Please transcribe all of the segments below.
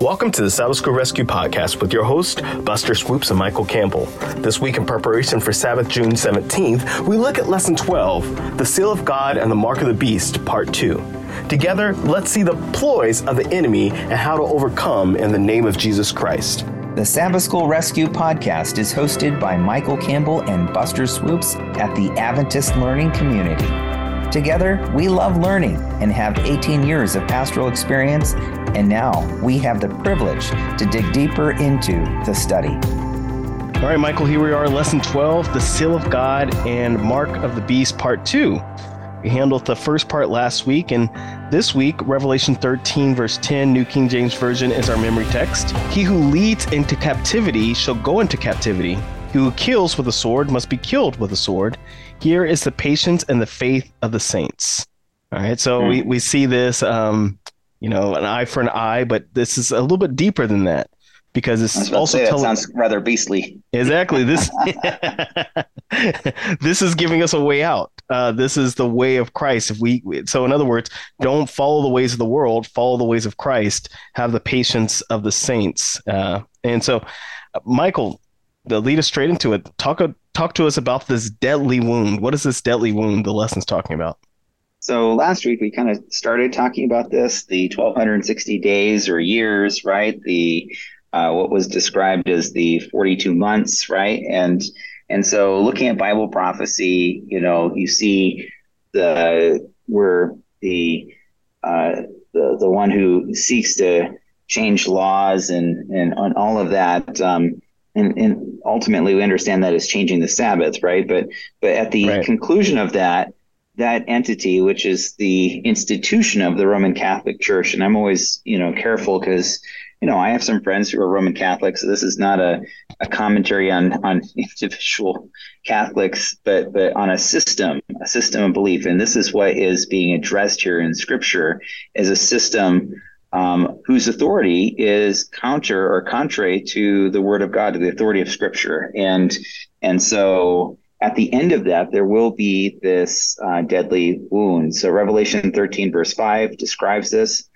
Welcome to the Sabbath School Rescue Podcast with your host, Buster Swoopes and Michael Campbell. This week, in preparation for Sabbath, June 17th, we look at Lesson 12 The Seal of God and the Mark of the Beast, Part 2. Together, let's see the ploys of the enemy and how to overcome in the name of Jesus Christ. The Sabbath School Rescue Podcast is hosted by Michael Campbell and Buster Swoopes at the Adventist Learning Community. Together, we love learning and have 18 years of pastoral experience, and now we have the privilege to dig deeper into the study. All right, Michael, here we are, Lesson 12 The Seal of God and Mark of the Beast, Part 2. We handled the first part last week, and this week, Revelation 13, verse 10, New King James Version, is our memory text. He who leads into captivity shall go into captivity. He who kills with a sword must be killed with a sword. Here is the patience and the faith of the saints. All right, so mm. we, we see this, um, you know, an eye for an eye, but this is a little bit deeper than that because it's also say, telling, sounds rather beastly. Exactly. This this is giving us a way out. Uh, this is the way of Christ. If we so, in other words, don't follow the ways of the world. Follow the ways of Christ. Have the patience of the saints. Uh, and so, Michael, lead us straight into it. Talk talk to us about this deadly wound. What is this deadly wound? The lesson's talking about. So last week we kind of started talking about this, the 1260 days or years, right? The uh, what was described as the 42 months, right? And and so looking at Bible prophecy, you know, you see the where the uh, the the one who seeks to change laws and and on all of that um, and, and ultimately we understand that is changing the Sabbath, right? But but at the right. conclusion of that, that entity, which is the institution of the Roman Catholic Church, and I'm always you know careful because you know I have some friends who are Roman Catholics. So this is not a, a commentary on on individual Catholics, but but on a system, a system of belief, and this is what is being addressed here in Scripture as a system um, whose authority is counter or contrary to the word of God, to the authority of Scripture. And and so at the end of that, there will be this uh, deadly wound. So Revelation 13, verse 5 describes this.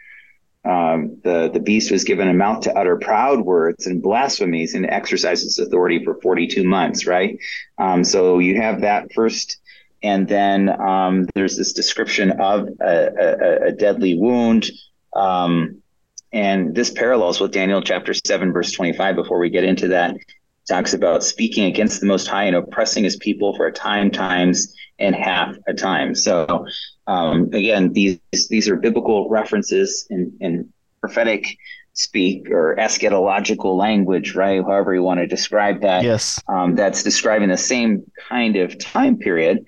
Um, the, the beast was given a mouth to utter proud words and blasphemies and exercise its authority for 42 months, right? Um, so you have that first and then um, there's this description of a, a, a deadly wound um, and this parallels with Daniel chapter 7, verse 25. Before we get into that, talks about speaking against the Most High and oppressing his people for a time, times, and half a time. So, um, again, these these are biblical references in, in prophetic speak or eschatological language, right? However you want to describe that. Yes. Um, that's describing the same kind of time period.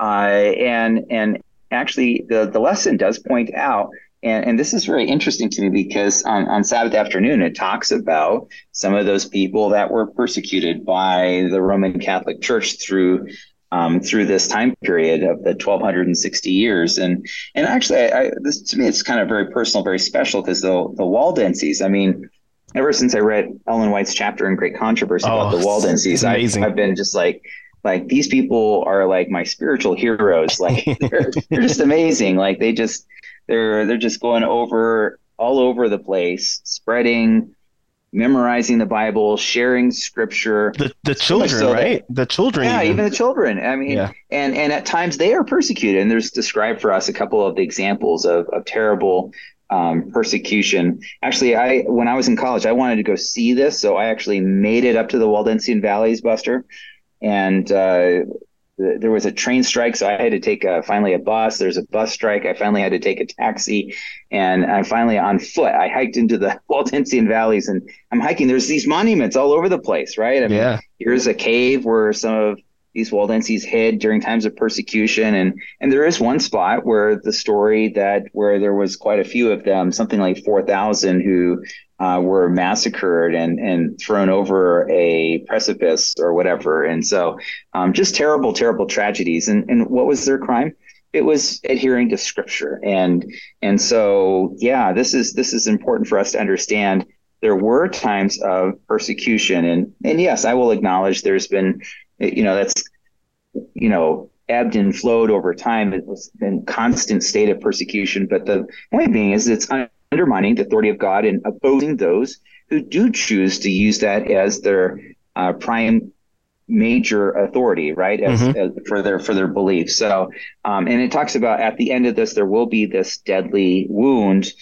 Uh, and and actually, the the lesson does point out and, and this is very interesting to me because on, on Sabbath afternoon, it talks about some of those people that were persecuted by the Roman Catholic Church through um, through this time period of the 1260 years. And and actually, I, I, this to me, it's kind of very personal, very special because the the Waldenses. I mean, ever since I read Ellen White's chapter in Great Controversy oh, about the Waldenses, I, I've been just like like these people are like my spiritual heroes. Like they're, they're just amazing. Like they just they're they're just going over all over the place, spreading, memorizing the Bible, sharing scripture. The the children, so right? That, the children. Yeah, even. even. the children. I mean, yeah. and and at times they are persecuted. And there's described for us a couple of the examples of of terrible um, persecution. Actually, I when I was in college, I wanted to go see this, so I actually made it up to the Waldensian Valleys, Buster, and uh, there was a train strike, so I had to take a, finally a bus. There's a bus strike. I finally had to take a taxi, and I'm finally on foot. I hiked into the Waldensian valleys, and I'm hiking. There's these monuments all over the place, right? I mean, yeah. Here's a cave where some of these Waldenses hid during times of persecution, and and there is one spot where the story that where there was quite a few of them, something like four thousand, who uh, were massacred and, and thrown over a precipice or whatever. And so um, just terrible, terrible tragedies. And, and what was their crime? It was adhering to scripture. And, and so, yeah, this is, this is important for us to understand. There were times of persecution and, and yes, I will acknowledge there's been, you know, that's, you know, ebbed and flowed over time. It was in constant state of persecution. But the point being is it's undermining the authority of God and opposing those who do choose to use that as their uh, prime major authority, right, as, mm-hmm. as, for their for their beliefs. So, um, and it talks about at the end of this, there will be this deadly wound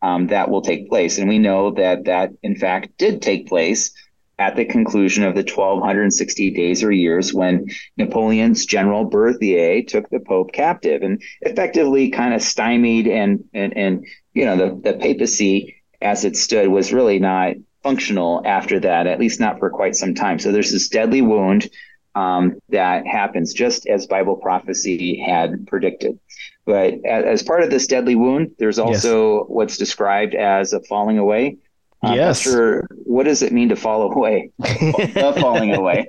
um, that will take place, and we know that that in fact did take place at the conclusion of the 1260 days or years when Napoleon's general Berthier took the Pope captive and effectively kind of stymied and and and you know the the papacy as it stood was really not functional after that, at least not for quite some time. So there's this deadly wound um, that happens just as Bible prophecy had predicted. But as, part of this deadly wound, there's also yes. what's described as a falling away. Um, yes. Sure. What does it mean to fall away? falling away.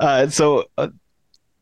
Uh, so, uh,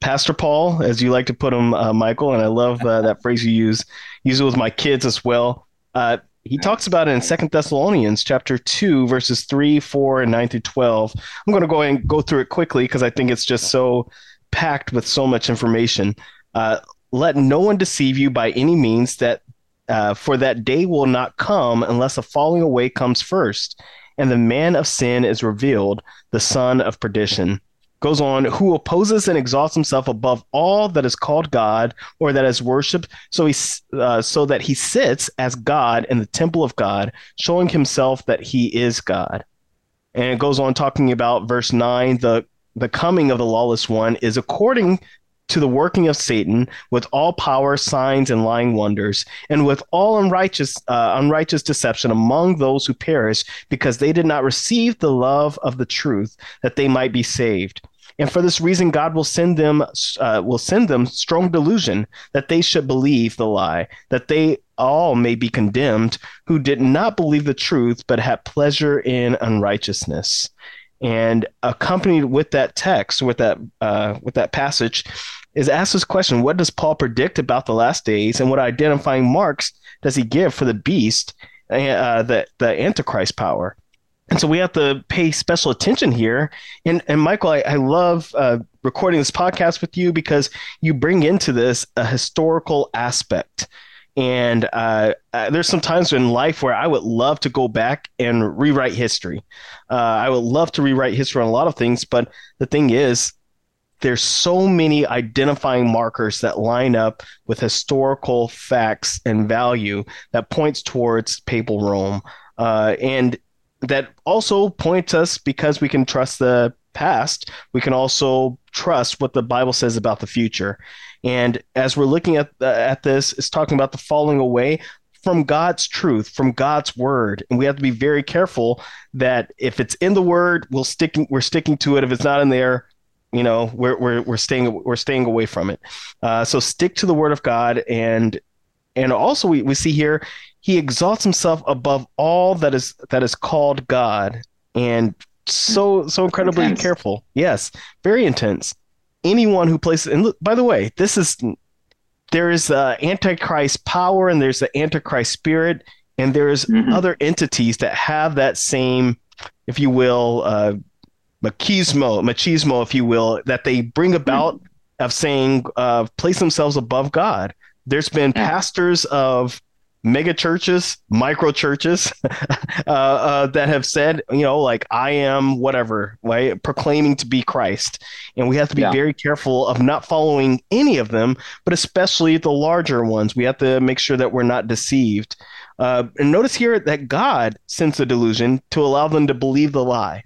Pastor Paul, as you like to put him, uh, Michael, and I love uh, that phrase you use. Use it with my kids as well. Uh, he talks about it in Second Thessalonians chapter two, verses three, four, and nine through twelve. I'm going to go and go through it quickly because I think it's just so packed with so much information. Uh, Let no one deceive you by any means that uh, for that day will not come unless a falling away comes first, and the man of sin is revealed, the son of perdition goes on, who opposes and exalts himself above all that is called God or that is worshipped, so he uh, so that he sits as God in the temple of God, showing himself that he is God. And it goes on talking about verse nine, the the coming of the lawless one is according to the working of Satan with all power, signs, and lying wonders, and with all unrighteous, uh, unrighteous deception among those who perish, because they did not receive the love of the truth, that they might be saved. And for this reason, God will send them uh, will send them strong delusion that they should believe the lie, that they all may be condemned who did not believe the truth, but had pleasure in unrighteousness. And accompanied with that text, with that uh, with that passage, is ask this question: What does Paul predict about the last days, and what identifying marks does he give for the beast, uh, the the Antichrist power? And so we have to pay special attention here. And and Michael, I, I love uh, recording this podcast with you because you bring into this a historical aspect. And uh, uh, there's some times in life where I would love to go back and rewrite history. Uh, I would love to rewrite history on a lot of things, but the thing is, there's so many identifying markers that line up with historical facts and value that points towards papal Rome. Uh, and that also points us because we can trust the past, we can also trust what the Bible says about the future. And as we're looking at uh, at this, it's talking about the falling away from God's truth, from God's word, and we have to be very careful that if it's in the word, we'll sticking we're sticking to it. If it's not in there, you know, we're we're we're staying we're staying away from it. Uh, so stick to the word of God, and and also we, we see here he exalts himself above all that is that is called God, and so so incredibly intense. careful. Yes, very intense. Anyone who places and look, by the way, this is there is uh, antichrist power and there's the antichrist spirit and there's mm-hmm. other entities that have that same, if you will, uh, machismo, machismo, if you will, that they bring about mm-hmm. of saying uh, place themselves above God. There's been pastors of mega churches, micro churches uh, uh, that have said, you know, like I am whatever, right, proclaiming to be Christ, and we have to be yeah. very careful of not following any of them, but especially the larger ones. We have to make sure that we're not deceived. Uh, and notice here that God sends the delusion to allow them to believe the lie.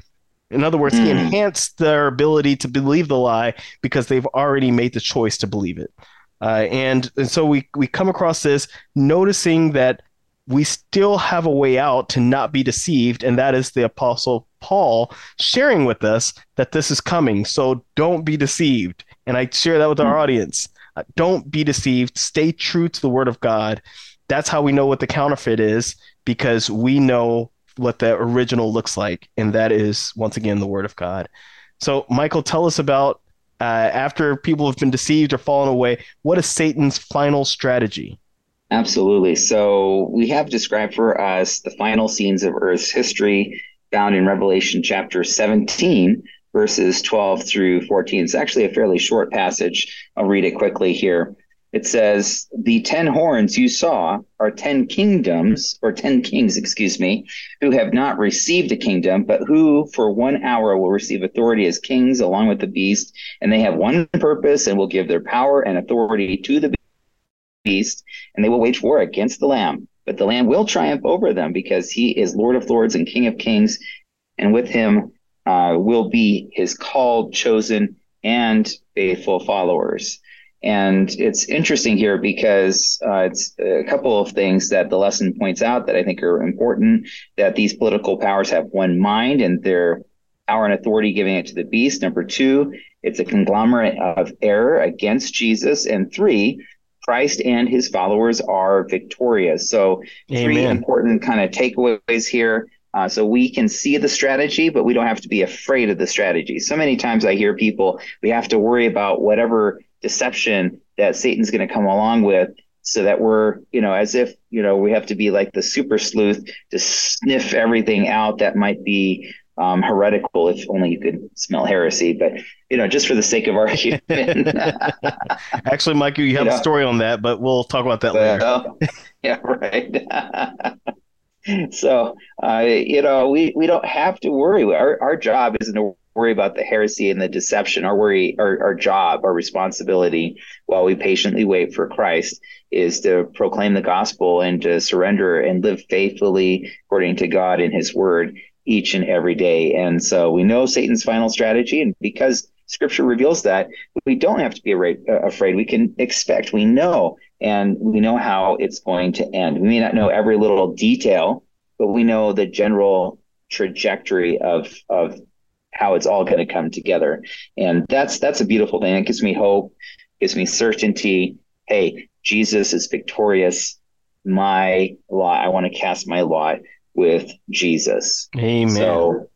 In other words, mm. he enhanced their ability to believe the lie because they've already made the choice to believe it. Uh, and, and so we, we come across this noticing that we still have a way out to not be deceived, and that is the Apostle Paul sharing with us that this is coming. So don't be deceived. And I share that with our mm-hmm. audience. Uh, don't be deceived. Stay true to the Word of God. That's how we know what the counterfeit is because we know what the original looks like, and that is once again the Word of God. So, Michael, tell us about uh, after people have been deceived or fallen away, what is Satan's final strategy? Absolutely. So we have described for us the final scenes of Earth's history found in Revelation chapter 17, verses 12 through 14. It's actually a fairly short passage. I'll read it quickly here. It says, The ten horns you saw are ten kingdoms, or ten kings, excuse me, who have not received a kingdom, but who for one hour will receive authority as kings along with the beast. And they have one purpose and will give their power and authority to the beast, and they will wage war against the Lamb. But the Lamb will triumph over them because he is Lord of lords and King of kings, and with him uh, will be his called, chosen, and faithful followers. And it's interesting here because uh, it's a couple of things that the lesson points out that I think are important that these political powers have one mind and their power and authority giving it to the beast. Number two, it's a conglomerate of error against Jesus. And three, Christ and his followers are victorious. So, Amen. three important kind of takeaways here. Uh, so we can see the strategy, but we don't have to be afraid of the strategy. So many times I hear people, we have to worry about whatever deception that Satan's going to come along with so that we're, you know, as if, you know, we have to be like the super sleuth to sniff everything out that might be um, heretical if only you could smell heresy. But, you know, just for the sake of argument. Actually, Michael, you have you know, a story on that, but we'll talk about that later. yeah, right. so, uh, you know, we, we don't have to worry. Our, our job isn't to worry about the heresy and the deception. Our worry, our, our job, our responsibility while we patiently wait for Christ is to proclaim the gospel and to surrender and live faithfully according to God and his word each and every day. And so we know Satan's final strategy. And because scripture reveals that, we don't have to be uh, afraid. We can expect, we know, and we know how it's going to end. We may not know every little detail, but we know the general trajectory of, of how it's all going to come together. And that's that's a beautiful thing. It gives me hope, gives me certainty. Hey, Jesus is victorious. My lot, I want to cast my lot with Jesus. Amen. So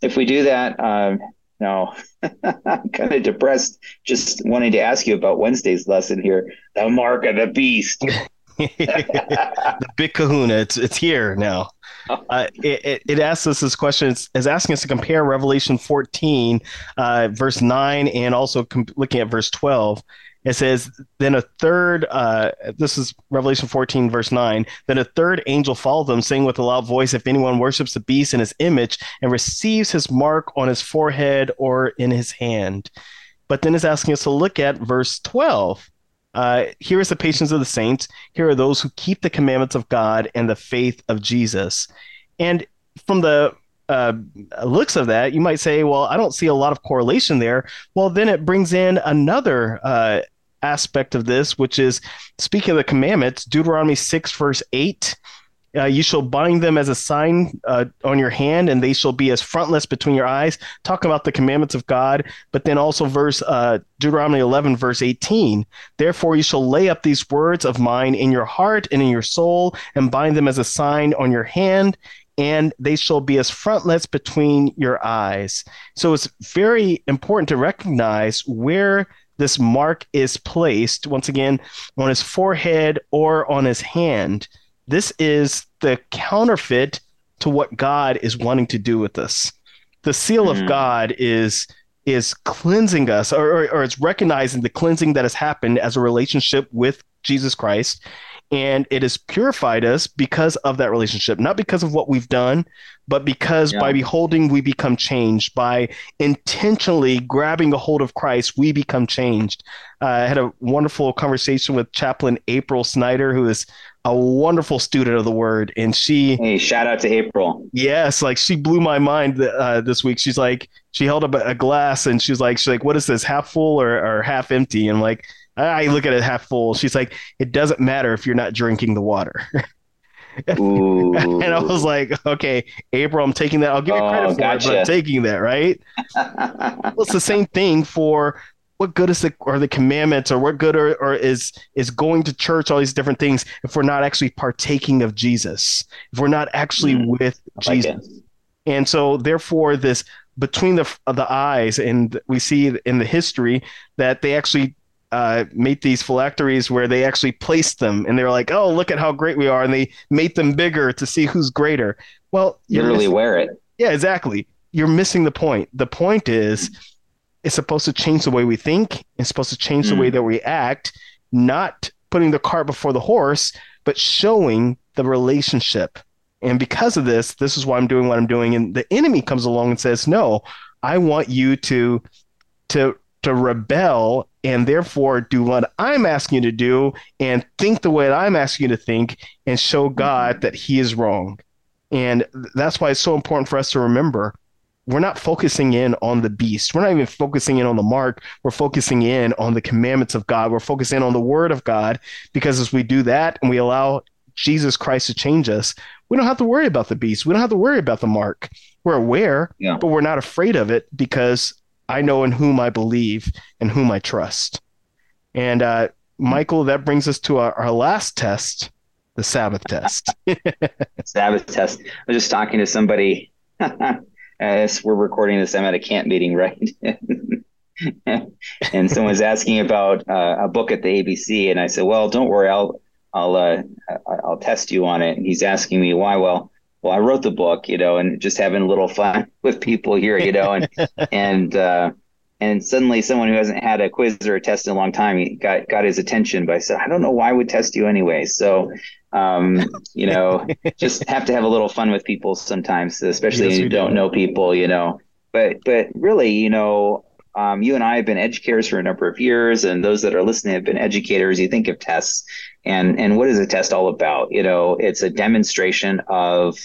if we do that, um, no, I'm kind of depressed just wanting to ask you about Wednesday's lesson here, the mark of the beast. the big kahuna, it's it's here now. Uh, it, it, asks us this question. It's, it's, asking us to compare Revelation 14, uh, verse 9, and also com- looking at verse 12. It says, Then a third, uh, this is Revelation 14, verse 9. Then a third angel followed them, saying with a loud voice, If anyone worships the beast in his image and receives his mark on his forehead or in his hand. But then it's asking us to look at verse 12. Uh, here is the patience of the saints. Here are those who keep the commandments of God and the faith of Jesus. And from the uh, looks of that, you might say, well, I don't see a lot of correlation there. Well, then it brings in another uh, aspect of this, which is speaking of the commandments, Deuteronomy 6, verse 8 uh, you shall bind them as a sign uh, on your hand, and they shall be as frontlets between your eyes. Talk about the commandments of God, but then also verse uh, Deuteronomy 11, verse 18. Therefore, you shall lay up these words of mine in your heart and in your soul, and bind them as a sign on your hand, and they shall be as frontlets between your eyes. So it's very important to recognize where this mark is placed. Once again, on his forehead or on his hand this is the counterfeit to what God is wanting to do with us. The seal mm. of hmm. God is is cleansing us or, or, or it's recognizing the cleansing that has happened as a relationship with Jesus Christ and it has purified us because of that relationship not because of what we've done but because yeah. by beholding we become changed by intentionally grabbing a hold of christ we become changed uh, i had a wonderful conversation with chaplain april snyder who is a wonderful student of the word and she hey shout out to april yes like she blew my mind uh, this week she's like she held up a glass and she's like she's like what is this half full or, or half empty and like I look at it half full. She's like, it doesn't matter if you're not drinking the water. and I was like, okay, April, I'm taking that. I'll give you credit oh, for gotcha. it, but I'm taking that, right? well, it's the same thing for what good is the or the commandments or what good are, or is is going to church, all these different things, if we're not actually partaking of Jesus, if we're not actually mm, with Jesus. And so therefore this between the the eyes and we see in the history that they actually uh, made these phylacteries where they actually placed them and they were like, oh, look at how great we are. And they made them bigger to see who's greater. Well, literally missing, wear it. Yeah, exactly. You're missing the point. The point is it's supposed to change the way we think, it's supposed to change mm. the way hmm. that we act. not putting the cart before the horse, but showing the relationship. And because of this, this is why I'm doing what I'm doing. And the enemy comes along and says, No, I want you to to to rebel and therefore do what I'm asking you to do and think the way that I'm asking you to think and show God mm-hmm. that he is wrong. And that's why it's so important for us to remember we're not focusing in on the beast. We're not even focusing in on the mark. We're focusing in on the commandments of God. We're focusing on the word of God because as we do that and we allow Jesus Christ to change us, we don't have to worry about the beast. We don't have to worry about the mark. We're aware, yeah. but we're not afraid of it because I know in whom I believe and whom I trust. And uh, Michael, that brings us to our, our last test, the Sabbath test. Sabbath test. I was just talking to somebody as we're recording this. I'm at a camp meeting, right? and someone's asking about uh, a book at the ABC, and I said, "Well, don't worry, I'll I'll uh, I'll test you on it." And he's asking me why. Well, well, I wrote the book, you know, and just having a little fun with people here, you know, and and uh, and suddenly someone who hasn't had a quiz or a test in a long time got got his attention but i said i don't know why I would test you anyway. So um, you know just have to have a little fun with people sometimes especially yes, when you don't do. know people you know. But but really you know um, you and i have been educators for a number of years and those that are listening have been educators. You think of tests and and what is a test all about? You know it's a demonstration of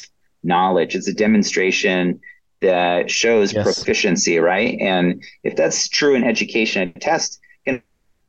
knowledge. It's a demonstration that shows yes. proficiency, right? And if that's true in education, a test can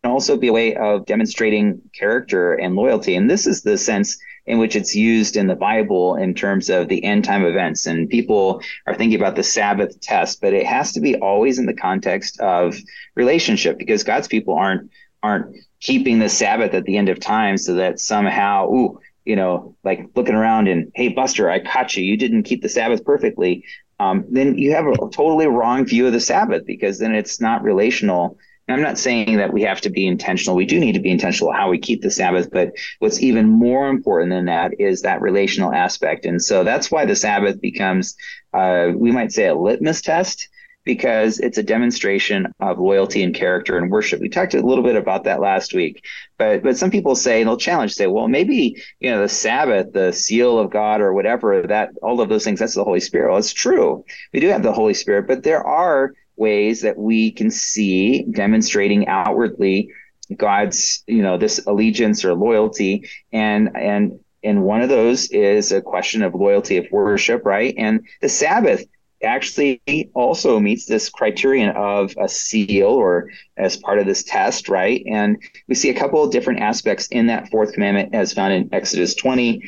also be a way of demonstrating character and loyalty. And this is the sense in which it's used in the Bible in terms of the end time events. And people are thinking about the Sabbath test, but it has to be always in the context of relationship because God's people aren't aren't keeping the Sabbath at the end of time so that somehow, ooh, you know, like looking around and, hey, Buster, I caught you. You didn't keep the Sabbath perfectly um, then you have a totally wrong view of the Sabbath because then it's not relational. And I'm not saying that we have to be intentional. We do need to be intentional how we keep the Sabbath, but what's even more important than that is that relational aspect. And so that's why the Sabbath becomes, uh, we might say, a litmus test because it's a demonstration of loyalty and character and worship. We talked a little bit about that last week, but but some people say and they'll challenge, say, well, maybe you know the Sabbath, the seal of God, or whatever that all of those things. That's the Holy Spirit. Well, it's true. We do have the Holy Spirit, but there are ways that we can see demonstrating outwardly God's you know this allegiance or loyalty and and and one of those is a question of loyalty of worship, right? And the Sabbath actually also meets this criterion of a seal or as part of this test, right? And we see a couple of different aspects in that fourth commandment as found in Exodus 20.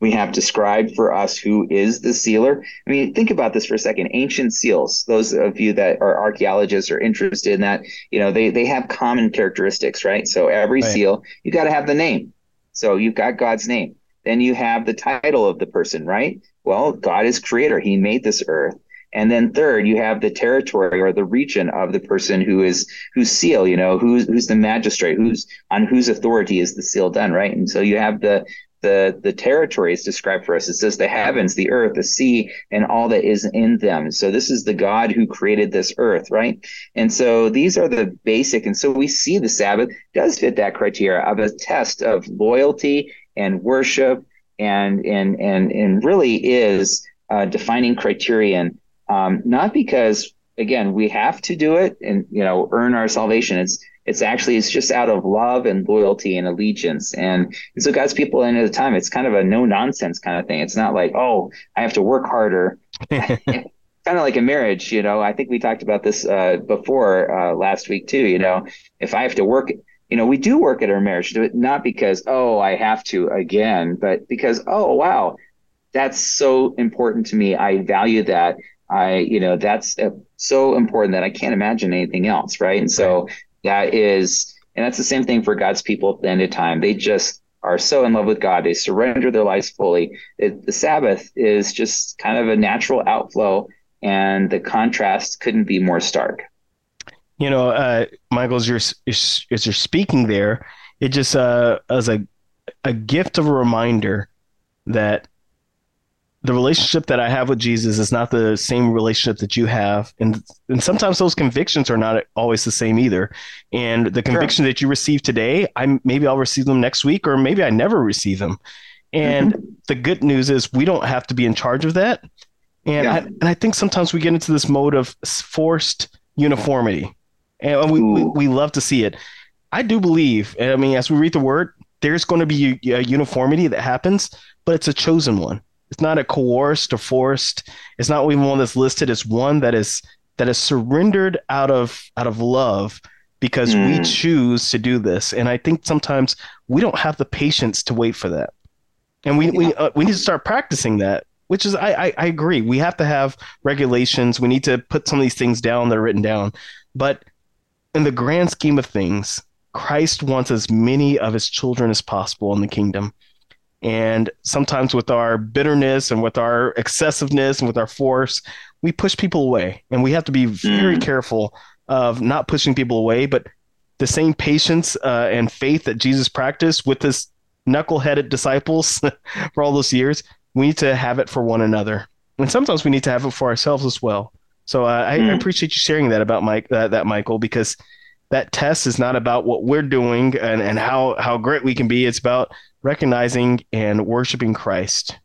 We have described for us who is the sealer. I mean, think about this for a second. Ancient seals, those of you that are archaeologists or interested in that, you know, they, they have common characteristics, right? So every right. seal, you got to have the name. So you've got God's name. Then you have the title of the person, right? Well, God is creator. He made this earth. And then third, you have the territory or the region of the person who is whose seal, you know, who's who's the magistrate, who's on whose authority is the seal done, right? And so you have the the the territory is described for us. It says the heavens, the earth, the sea, and all that is in them. So this is the God who created this earth, right? And so these are the basic. And so we see the Sabbath does fit that criteria of a test of loyalty and worship, and and and and really is a defining criterion um, not because again we have to do it and you know earn our salvation. It's it's actually it's just out of love and loyalty and allegiance. And, and so God's people in the time, it's kind of a no nonsense kind of thing. It's not like oh I have to work harder. kind of like a marriage, you know. I think we talked about this uh, before uh, last week too. You know, if I have to work, you know, we do work at our marriage, not because oh I have to again, but because oh wow, that's so important to me. I value that, I, you know, that's uh, so important that I can't imagine anything else. Right. And so that is, and that's the same thing for God's people at the end of time. They just are so in love with God. They surrender their lives fully. It, the Sabbath is just kind of a natural outflow, and the contrast couldn't be more stark. You know, uh, Michael, as you're, as you're speaking there, it just uh, as a a gift of a reminder that the relationship that I have with Jesus is not the same relationship that you have. And and sometimes those convictions are not always the same either. And the conviction sure. that you receive today, I maybe I'll receive them next week or maybe I never receive them. And mm-hmm. the good news is we don't have to be in charge of that. And yeah. I, and I think sometimes we get into this mode of forced uniformity. And we, we, we love to see it. I do believe, I mean, as we read the word, there's going to be a, uniformity that happens, but it's a chosen one it's not a coerced or forced. It's not even one that's listed. It's one that is that is surrendered out of out of love because mm. we choose to do this. And I think sometimes we don't have the patience to wait for that. And we yeah. we uh, we need to start practicing that. Which is, I, I I agree. We have to have regulations. We need to put some of these things down that are written down. But in the grand scheme of things, Christ wants as many of his children as possible in the kingdom. And sometimes with our bitterness and with our excessiveness and with our force, we push people away. And we have to be very mm. careful of not pushing people away, but the same patience uh, and faith that Jesus practiced with his knuckle-headed disciples for all those years, we need to have it for one another. And sometimes we need to have it for ourselves as well. So uh, I, mm. I, appreciate you sharing that about Mike, uh, that Michael, because that test is not about what we're doing and, and how, how great we can be. It's about recognizing and worshiping Christ.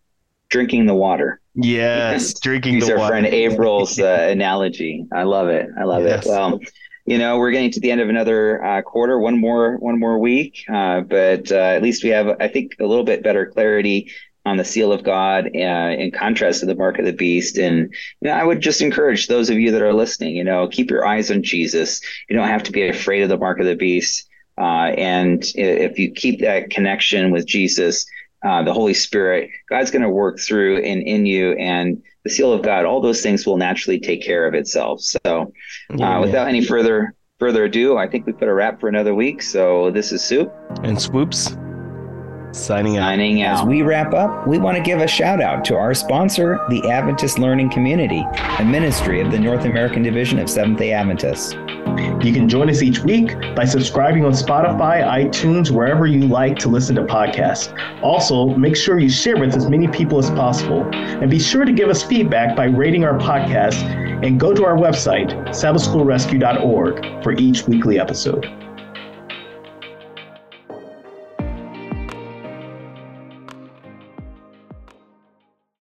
Drinking the water. Yes, drinking Use the our water. friend April's uh, analogy. I love it. I love yes. it. Well, you know, we're getting to the end of another uh, quarter, one more, one more week, uh, but uh, at least we have, I think, a little bit better clarity on the seal of God uh, in contrast to the mark of the beast. And you know, I would just encourage those of you that are listening, you know, keep your eyes on Jesus. You don't have to be afraid of the mark of the beast. Uh, and if you keep that connection with Jesus, uh, the Holy Spirit, God's going to work through and in you, and the seal of God. All those things will naturally take care of itself. So, uh, without any further further ado, I think we put a wrap for another week. So this is Soup and Swoopes. Signing out. Signing out. As we wrap up, we want to give a shout out to our sponsor, the Adventist Learning Community, a ministry of the North American Division of Seventh day Adventists. You can join us each week by subscribing on Spotify, iTunes, wherever you like to listen to podcasts. Also, make sure you share with as many people as possible. And be sure to give us feedback by rating our podcast and go to our website, sabbathschoolrescue.org, for each weekly episode.